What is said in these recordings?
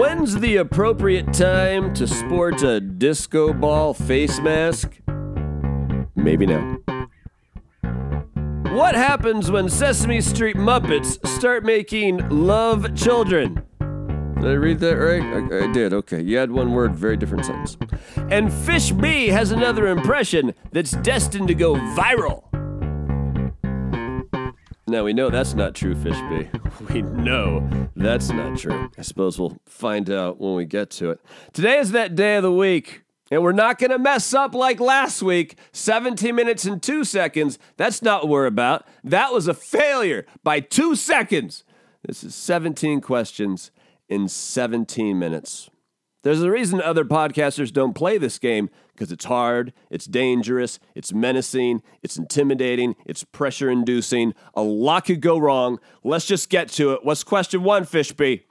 When's the appropriate time to sport a disco ball face mask? Maybe now. What happens when Sesame Street Muppets start making love children? Did I read that right? I, I, did. Okay. You had one word, very different sentence. And Fish B has another impression that's destined to go viral. Now we know that's not true, Fish B. We know that's not true. I suppose we'll find out when we get to it. Today is that day of the week, and we're not going to mess up like last week 17 minutes and two seconds. That's not what we're about. That was a failure by two seconds. This is 17 questions in 17 minutes. There's a reason other podcasters don't play this game because it's hard, it's dangerous, it's menacing, it's intimidating, it's pressure inducing. A lot could go wrong. Let's just get to it. What's question one, Fishby?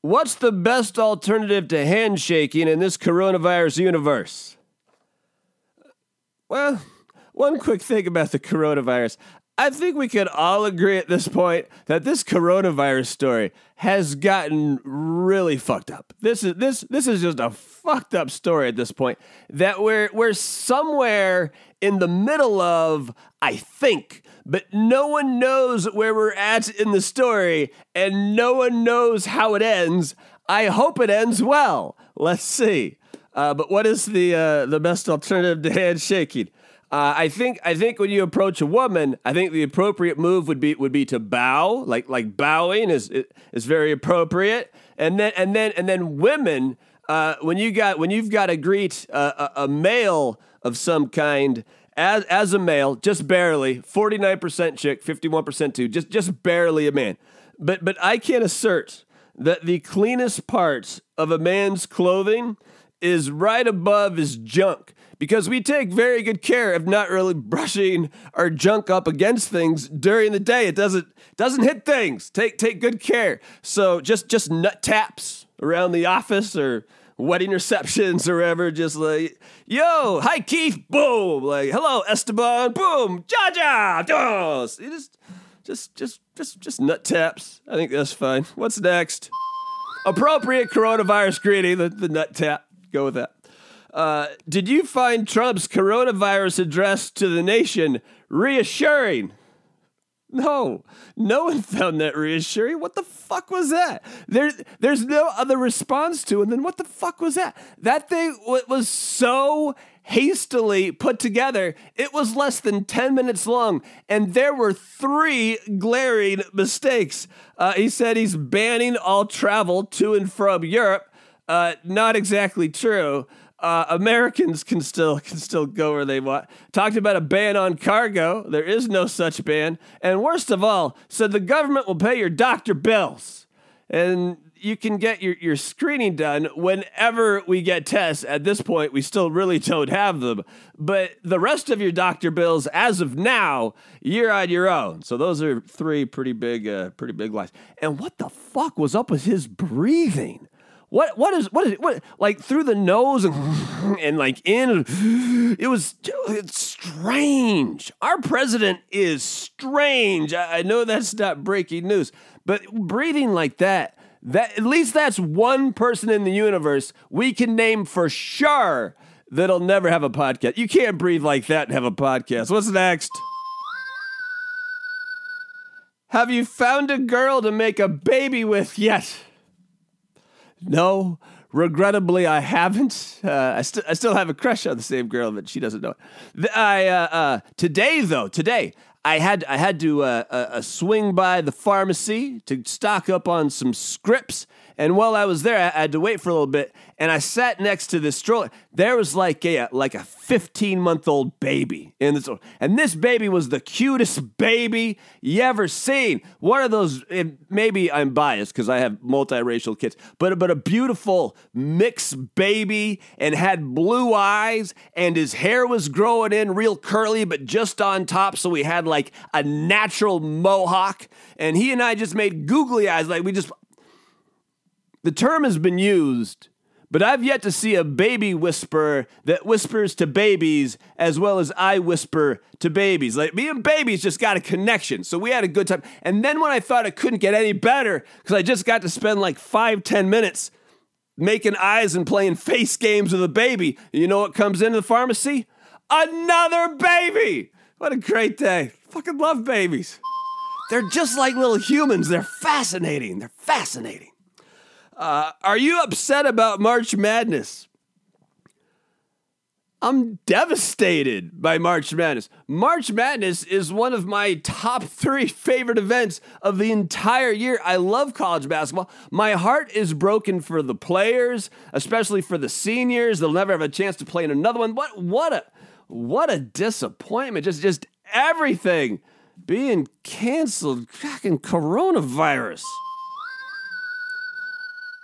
What's the best alternative to handshaking in this coronavirus universe? Well, one quick thing about the coronavirus. I think we can all agree at this point that this coronavirus story has gotten really fucked up. This is this this is just a fucked up story at this point that we're we're somewhere in the middle of I think, but no one knows where we're at in the story and no one knows how it ends. I hope it ends well. Let's see. Uh, but what is the uh, the best alternative to handshaking? Uh, I think I think when you approach a woman, I think the appropriate move would be would be to bow, like like bowing is is very appropriate. And then and then and then women, uh, when you got when you've got to greet a, a, male of some kind as as a male, just barely, forty nine percent chick, fifty one percent two, just just barely a man. But but I can assert that the cleanest parts of a man's clothing is right above his junk because we take very good care of not really brushing our junk up against things during the day. It doesn't doesn't hit things. Take take good care. So just just nut taps around the office or wedding receptions or wherever, just like, yo, hi Keith, boom, like, hello Esteban, boom, ja ja, You just just just just just nut taps. I think that's fine. What's next? Appropriate coronavirus greeting, the, the nut tap. Go with that. Uh, did you find Trump's coronavirus address to the nation reassuring? No, no one found that reassuring. What the fuck was that? There, there's no other response to it. And then what the fuck was that? That thing was so hastily put together. It was less than 10 minutes long, and there were three glaring mistakes. Uh, he said he's banning all travel to and from Europe. Uh, not exactly true. Uh, Americans can still can still go where they want. Talked about a ban on cargo. There is no such ban. And worst of all, said the government will pay your doctor bills. And you can get your, your screening done whenever we get tests. At this point, we still really don't have them. But the rest of your doctor bills, as of now, you're on your own. So those are three pretty big, uh, pretty big lies. And what the fuck was up with his breathing? What what is what is what like through the nose and, and like in it was it's strange. Our president is strange. I, I know that's not breaking news, but breathing like that that at least that's one person in the universe we can name for sure that'll never have a podcast. You can't breathe like that and have a podcast. What's next? Have you found a girl to make a baby with yet? No, regrettably, I haven't. Uh, I, st- I still have a crush on the same girl, but she doesn't know it. I uh, uh, today though, today I had I had to uh, uh, uh, swing by the pharmacy to stock up on some scripts and while I was there, I had to wait for a little bit, and I sat next to this stroller. There was like a like a 15 month old baby in this, and this baby was the cutest baby you ever seen. One of those. Maybe I'm biased because I have multiracial kids, but but a beautiful mixed baby, and had blue eyes, and his hair was growing in real curly, but just on top, so we had like a natural mohawk. And he and I just made googly eyes, like we just the term has been used, but I've yet to see a baby whisper that whispers to babies as well as I whisper to babies. Like me and babies just got a connection. So we had a good time. And then when I thought it couldn't get any better, because I just got to spend like five, ten minutes making eyes and playing face games with a baby, you know what comes into the pharmacy? Another baby! What a great day. Fucking love babies. They're just like little humans. They're fascinating. They're fascinating. Uh, are you upset about March Madness? I'm devastated by March Madness. March Madness is one of my top three favorite events of the entire year. I love college basketball. My heart is broken for the players, especially for the seniors. They'll never have a chance to play in another one. What what a what a disappointment. Just just everything being canceled. Fucking coronavirus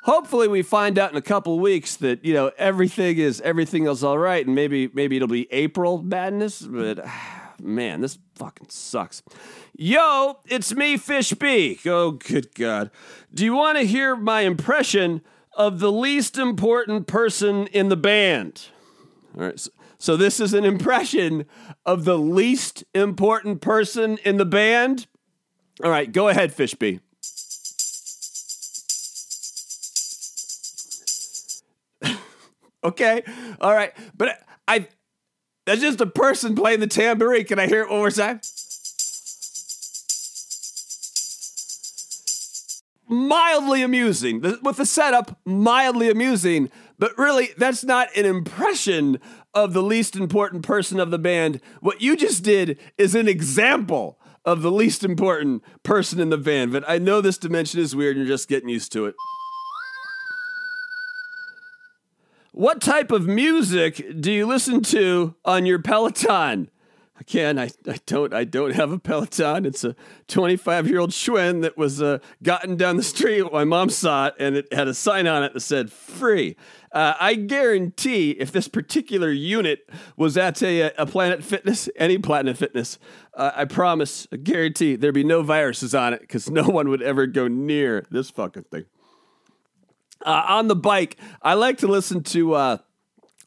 hopefully we find out in a couple weeks that you know everything is everything is all right and maybe maybe it'll be april madness but man this fucking sucks. Yo it's me fish b. Oh good god. Do you want to hear my impression of the least important person in the band? All right so, so this is an impression of the least important person in the band? All right go ahead fish b Okay. All right. But I, that's just a person playing the tambourine. Can I hear it one more time? Mildly amusing. With the setup, mildly amusing. But really, that's not an impression of the least important person of the band. What you just did is an example of the least important person in the band. But I know this dimension is weird and you're just getting used to it. What type of music do you listen to on your Peloton? Again, I, I don't I don't have a Peloton. It's a 25 year old Schwinn that was uh, gotten down the street. My mom saw it and it had a sign on it that said free. Uh, I guarantee if this particular unit was at a, a Planet Fitness, any Planet Fitness, uh, I promise, I guarantee there'd be no viruses on it because no one would ever go near this fucking thing. Uh, on the bike, I like to listen to uh,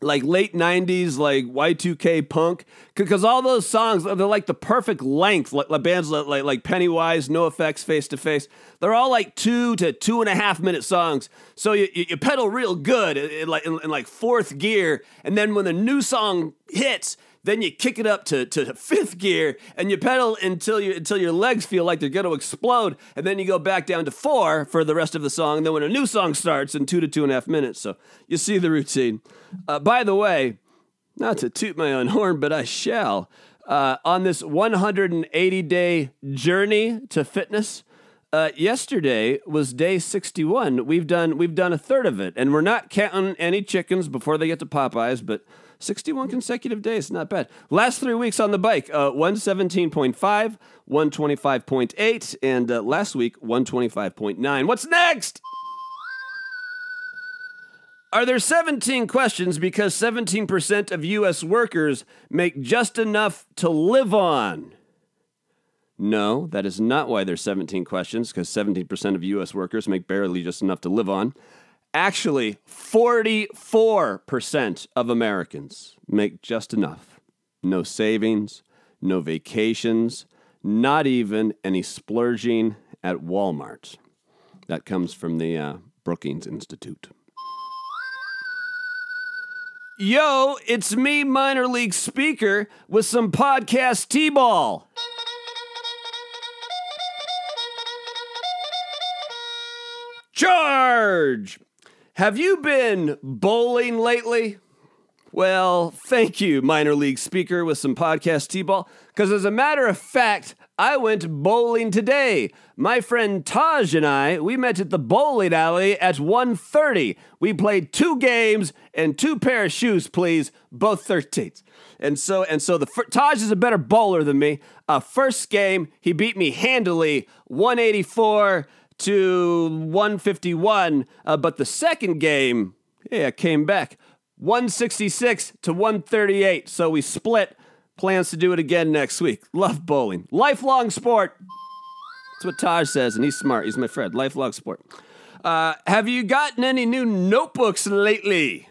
like late 90s, like Y2K punk, because all those songs, they're like the perfect length. Like, like bands like, like, Pennywise, NOFX, Face to Face, they're all like two to two and a half minute songs. So you, you, you pedal real good in, in, in like fourth gear. And then when the new song hits, then you kick it up to, to fifth gear and you pedal until you until your legs feel like they're going to explode, and then you go back down to four for the rest of the song. And then when a new song starts in two to two and a half minutes, so you see the routine. Uh, by the way, not to toot my own horn, but I shall. Uh, on this 180 day journey to fitness. Uh, yesterday was day 61. We've done we've done a third of it, and we're not counting any chickens before they get to Popeyes, but 61 consecutive days, not bad. Last three weeks on the bike, uh, 117.5, 125.8, and uh, last week, 125.9. What's next? Are there 17 questions because 17% of U.S. workers make just enough to live on? No, that is not why there's 17 questions, because 17% of U.S. workers make barely just enough to live on. Actually, 44% of Americans make just enough. No savings, no vacations, not even any splurging at Walmart. That comes from the uh, Brookings Institute. Yo, it's me, minor league speaker, with some podcast T ball. Charge! Have you been bowling lately? Well, thank you, minor league speaker with some podcast T-ball. Because as a matter of fact, I went bowling today. My friend Taj and I, we met at the bowling alley at 1.30. We played two games and two pair of shoes, please, both 13s. And so, and so the Taj is a better bowler than me. Uh, first game, he beat me handily, 184 to 151. Uh, but the second game, yeah, came back 166 to 138. So we split. Plans to do it again next week. Love bowling. Lifelong sport. That's what Taj says, and he's smart. He's my friend. Lifelong sport. Uh, have you gotten any new notebooks lately?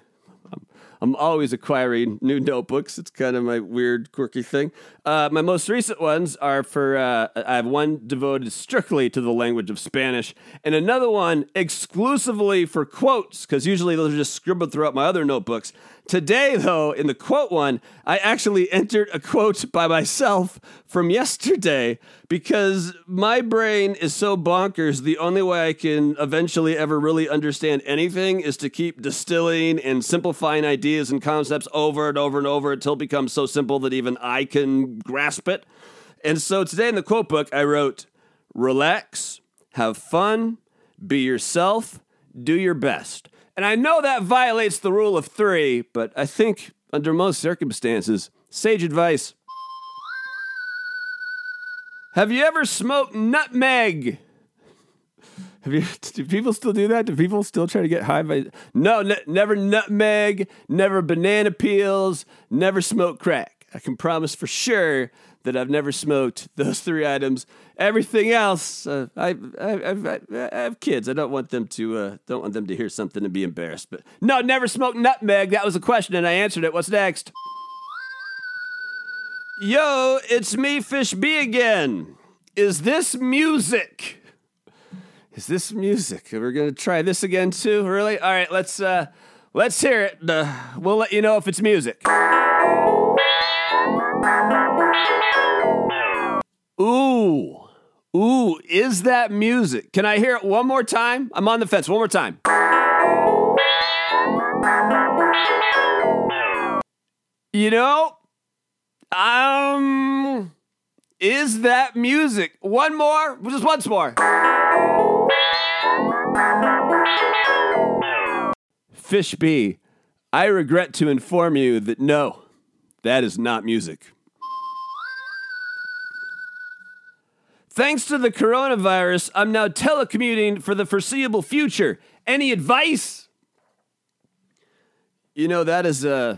I'm always acquiring new notebooks. It's kind of my weird, quirky thing. Uh, my most recent ones are for, uh, I have one devoted strictly to the language of Spanish, and another one exclusively for quotes, because usually those are just scribbled throughout my other notebooks. Today, though, in the quote one, I actually entered a quote by myself from yesterday because my brain is so bonkers. The only way I can eventually ever really understand anything is to keep distilling and simplifying ideas and concepts over and over and over until it becomes so simple that even I can grasp it. And so today in the quote book, I wrote, relax, have fun, be yourself, do your best. And I know that violates the rule of three, but I think under most circumstances, sage advice. Have you ever smoked nutmeg? Have you? Do people still do that? Do people still try to get high by? No, never nutmeg, never banana peels, never smoke crack. I can promise for sure that I've never smoked those three items. Everything else, uh, I, I, I, I, have kids. I don't want them to uh, don't want them to hear something and be embarrassed. But no, never smoked nutmeg. That was a question, and I answered it. What's next? Yo, it's me, Fish B again. Is this music? Is this music? We're gonna try this again too. Really? All right, let's uh, let's hear it. Uh, we'll let you know if it's music. Ooh. Ooh, is that music? Can I hear it one more time? I'm on the fence. One more time. You know, um, is that music? One more? Just once more. Fish B, I regret to inform you that no, that is not music. Thanks to the coronavirus, I'm now telecommuting for the foreseeable future. Any advice? You know, that is, uh,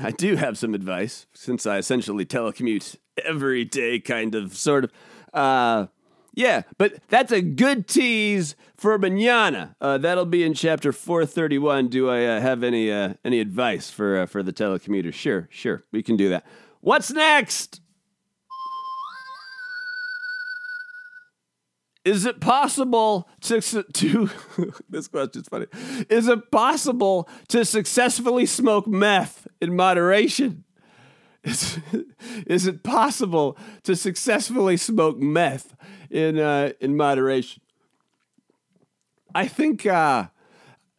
I do have some advice since I essentially telecommute every day, kind of, sort of. Uh, yeah, but that's a good tease for manana. Uh, that'll be in chapter 431. Do I uh, have any uh, any advice for uh, for the telecommuter? Sure, sure, we can do that. What's next? Is it possible to to this question's funny? Is it possible to successfully smoke meth in moderation? Is, is it possible to successfully smoke meth in uh, in moderation? I think uh,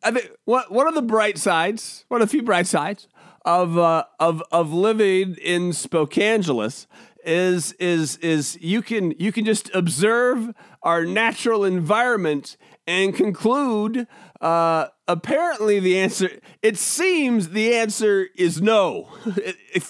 I think one one of the bright sides, one of the few bright sides of uh, of of living in Spokangeles is is is you can you can just observe our natural environment and conclude uh, apparently the answer it seems the answer is no. It,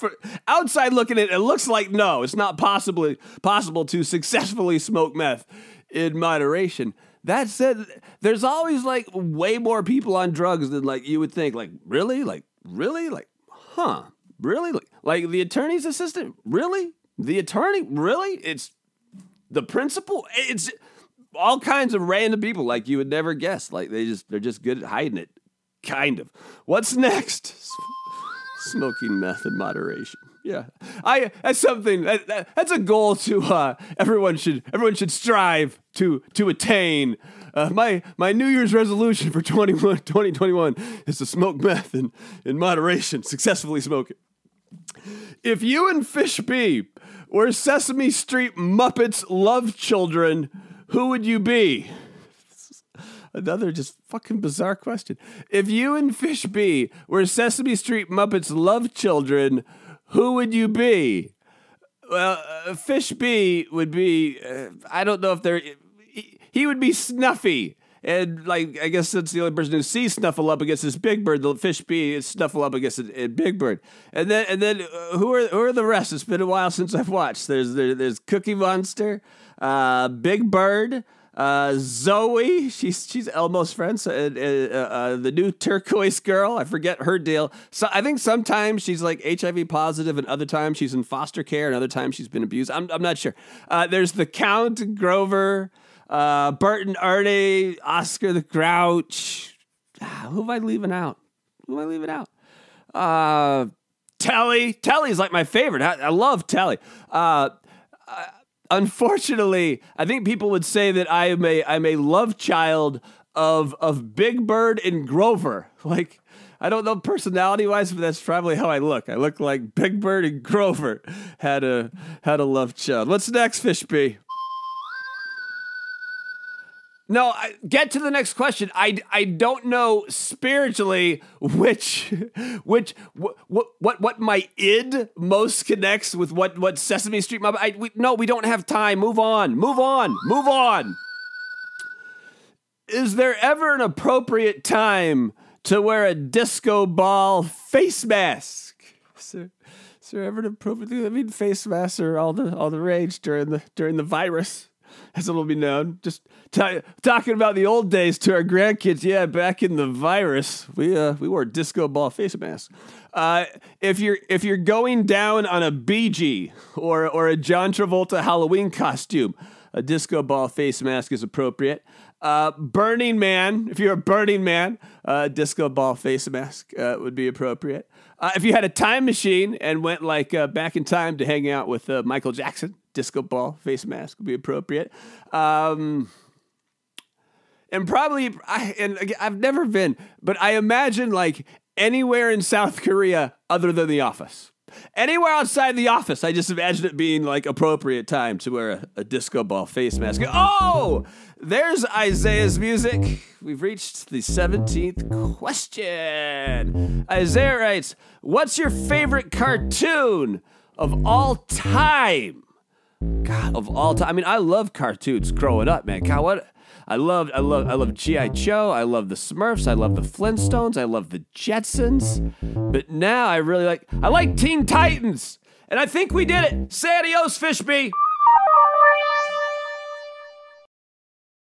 outside looking at it it looks like no. It's not possibly possible to successfully smoke meth in moderation. That said there's always like way more people on drugs than like you would think. Like really? Like really? Like huh? Really? Like, like the attorney's assistant? Really? The attorney? Really? It's the principal? It's all kinds of random people like you would never guess. Like they just they're just good at hiding it. Kind of. What's next? Smoking meth in moderation. Yeah, I that's something that, that, that's a goal to uh, everyone should everyone should strive to to attain. Uh, my my New Year's resolution for 2021 is to smoke meth in, in moderation, successfully smoke it. If you and Fish B were Sesame Street Muppets love children, who would you be? Another just fucking bizarre question. If you and Fish B were Sesame Street Muppets love children, who would you be? Well, uh, Fish B would be, uh, I don't know if they're, he, he would be Snuffy and like I guess that's the only person who sees Snuffleupagus this Big Bird. The fish B is Snuffleupagus a, a Big Bird, and then and then uh, who are who are the rest? It's been a while since I've watched. There's there, there's Cookie Monster, uh, Big Bird. Uh, Zoe, she's she's Elmo's friend. So, uh, uh, the new turquoise girl, I forget her deal. So I think sometimes she's like HIV positive, and other times she's in foster care, and other times she's been abused. I'm I'm not sure. Uh, there's the Count Grover, Uh, Bert and Ernie, Oscar the Grouch. Ah, who am I leaving out? Who am I leaving out? Uh, Telly. Telly is like my favorite. I, I love Telly. Uh, uh, unfortunately, I think people would say that I am a I'm a love child of of Big Bird and Grover. Like I don't know personality wise, but that's probably how I look. I look like Big Bird and Grover had a had a love child. What's next, Fish Fishby? No, I, get to the next question. I, I don't know spiritually which which what what what my id most connects with what what Sesame Street. My, I, we, no, we don't have time. Move on. Move on. Move on. Is there ever an appropriate time to wear a disco ball face mask? Is there ever an appropriate? I mean, face masks are all the all the rage during the during the virus as it'll be known. Just t- talking about the old days to our grandkids. Yeah, back in the virus, we uh, we wore disco ball face masks. Uh, if you're if you're going down on a Bee Gee or or a John Travolta Halloween costume, a disco ball face mask is appropriate. Uh, Burning Man, if you're a Burning Man, uh, disco ball face mask uh, would be appropriate. Uh, if you had a time machine and went like uh, back in time to hang out with Michael Jackson, disco ball face mask would be appropriate. Um, and probably, I, and I've never been, but I imagine like anywhere in South Korea other than the office. Anywhere outside the office, I just imagine it being like appropriate time to wear a, a disco ball face mask. Oh, there's Isaiah's music. We've reached the 17th question. Isaiah writes, What's your favorite cartoon of all time? God, of all time. I mean, I love cartoons growing up, man. God, what I love, I love, I love G.I. Joe. I love the Smurfs. I love the Flintstones. I love the Jetsons. But now I really like, I like Teen Titans. And I think we did it. Say adios, Fishby.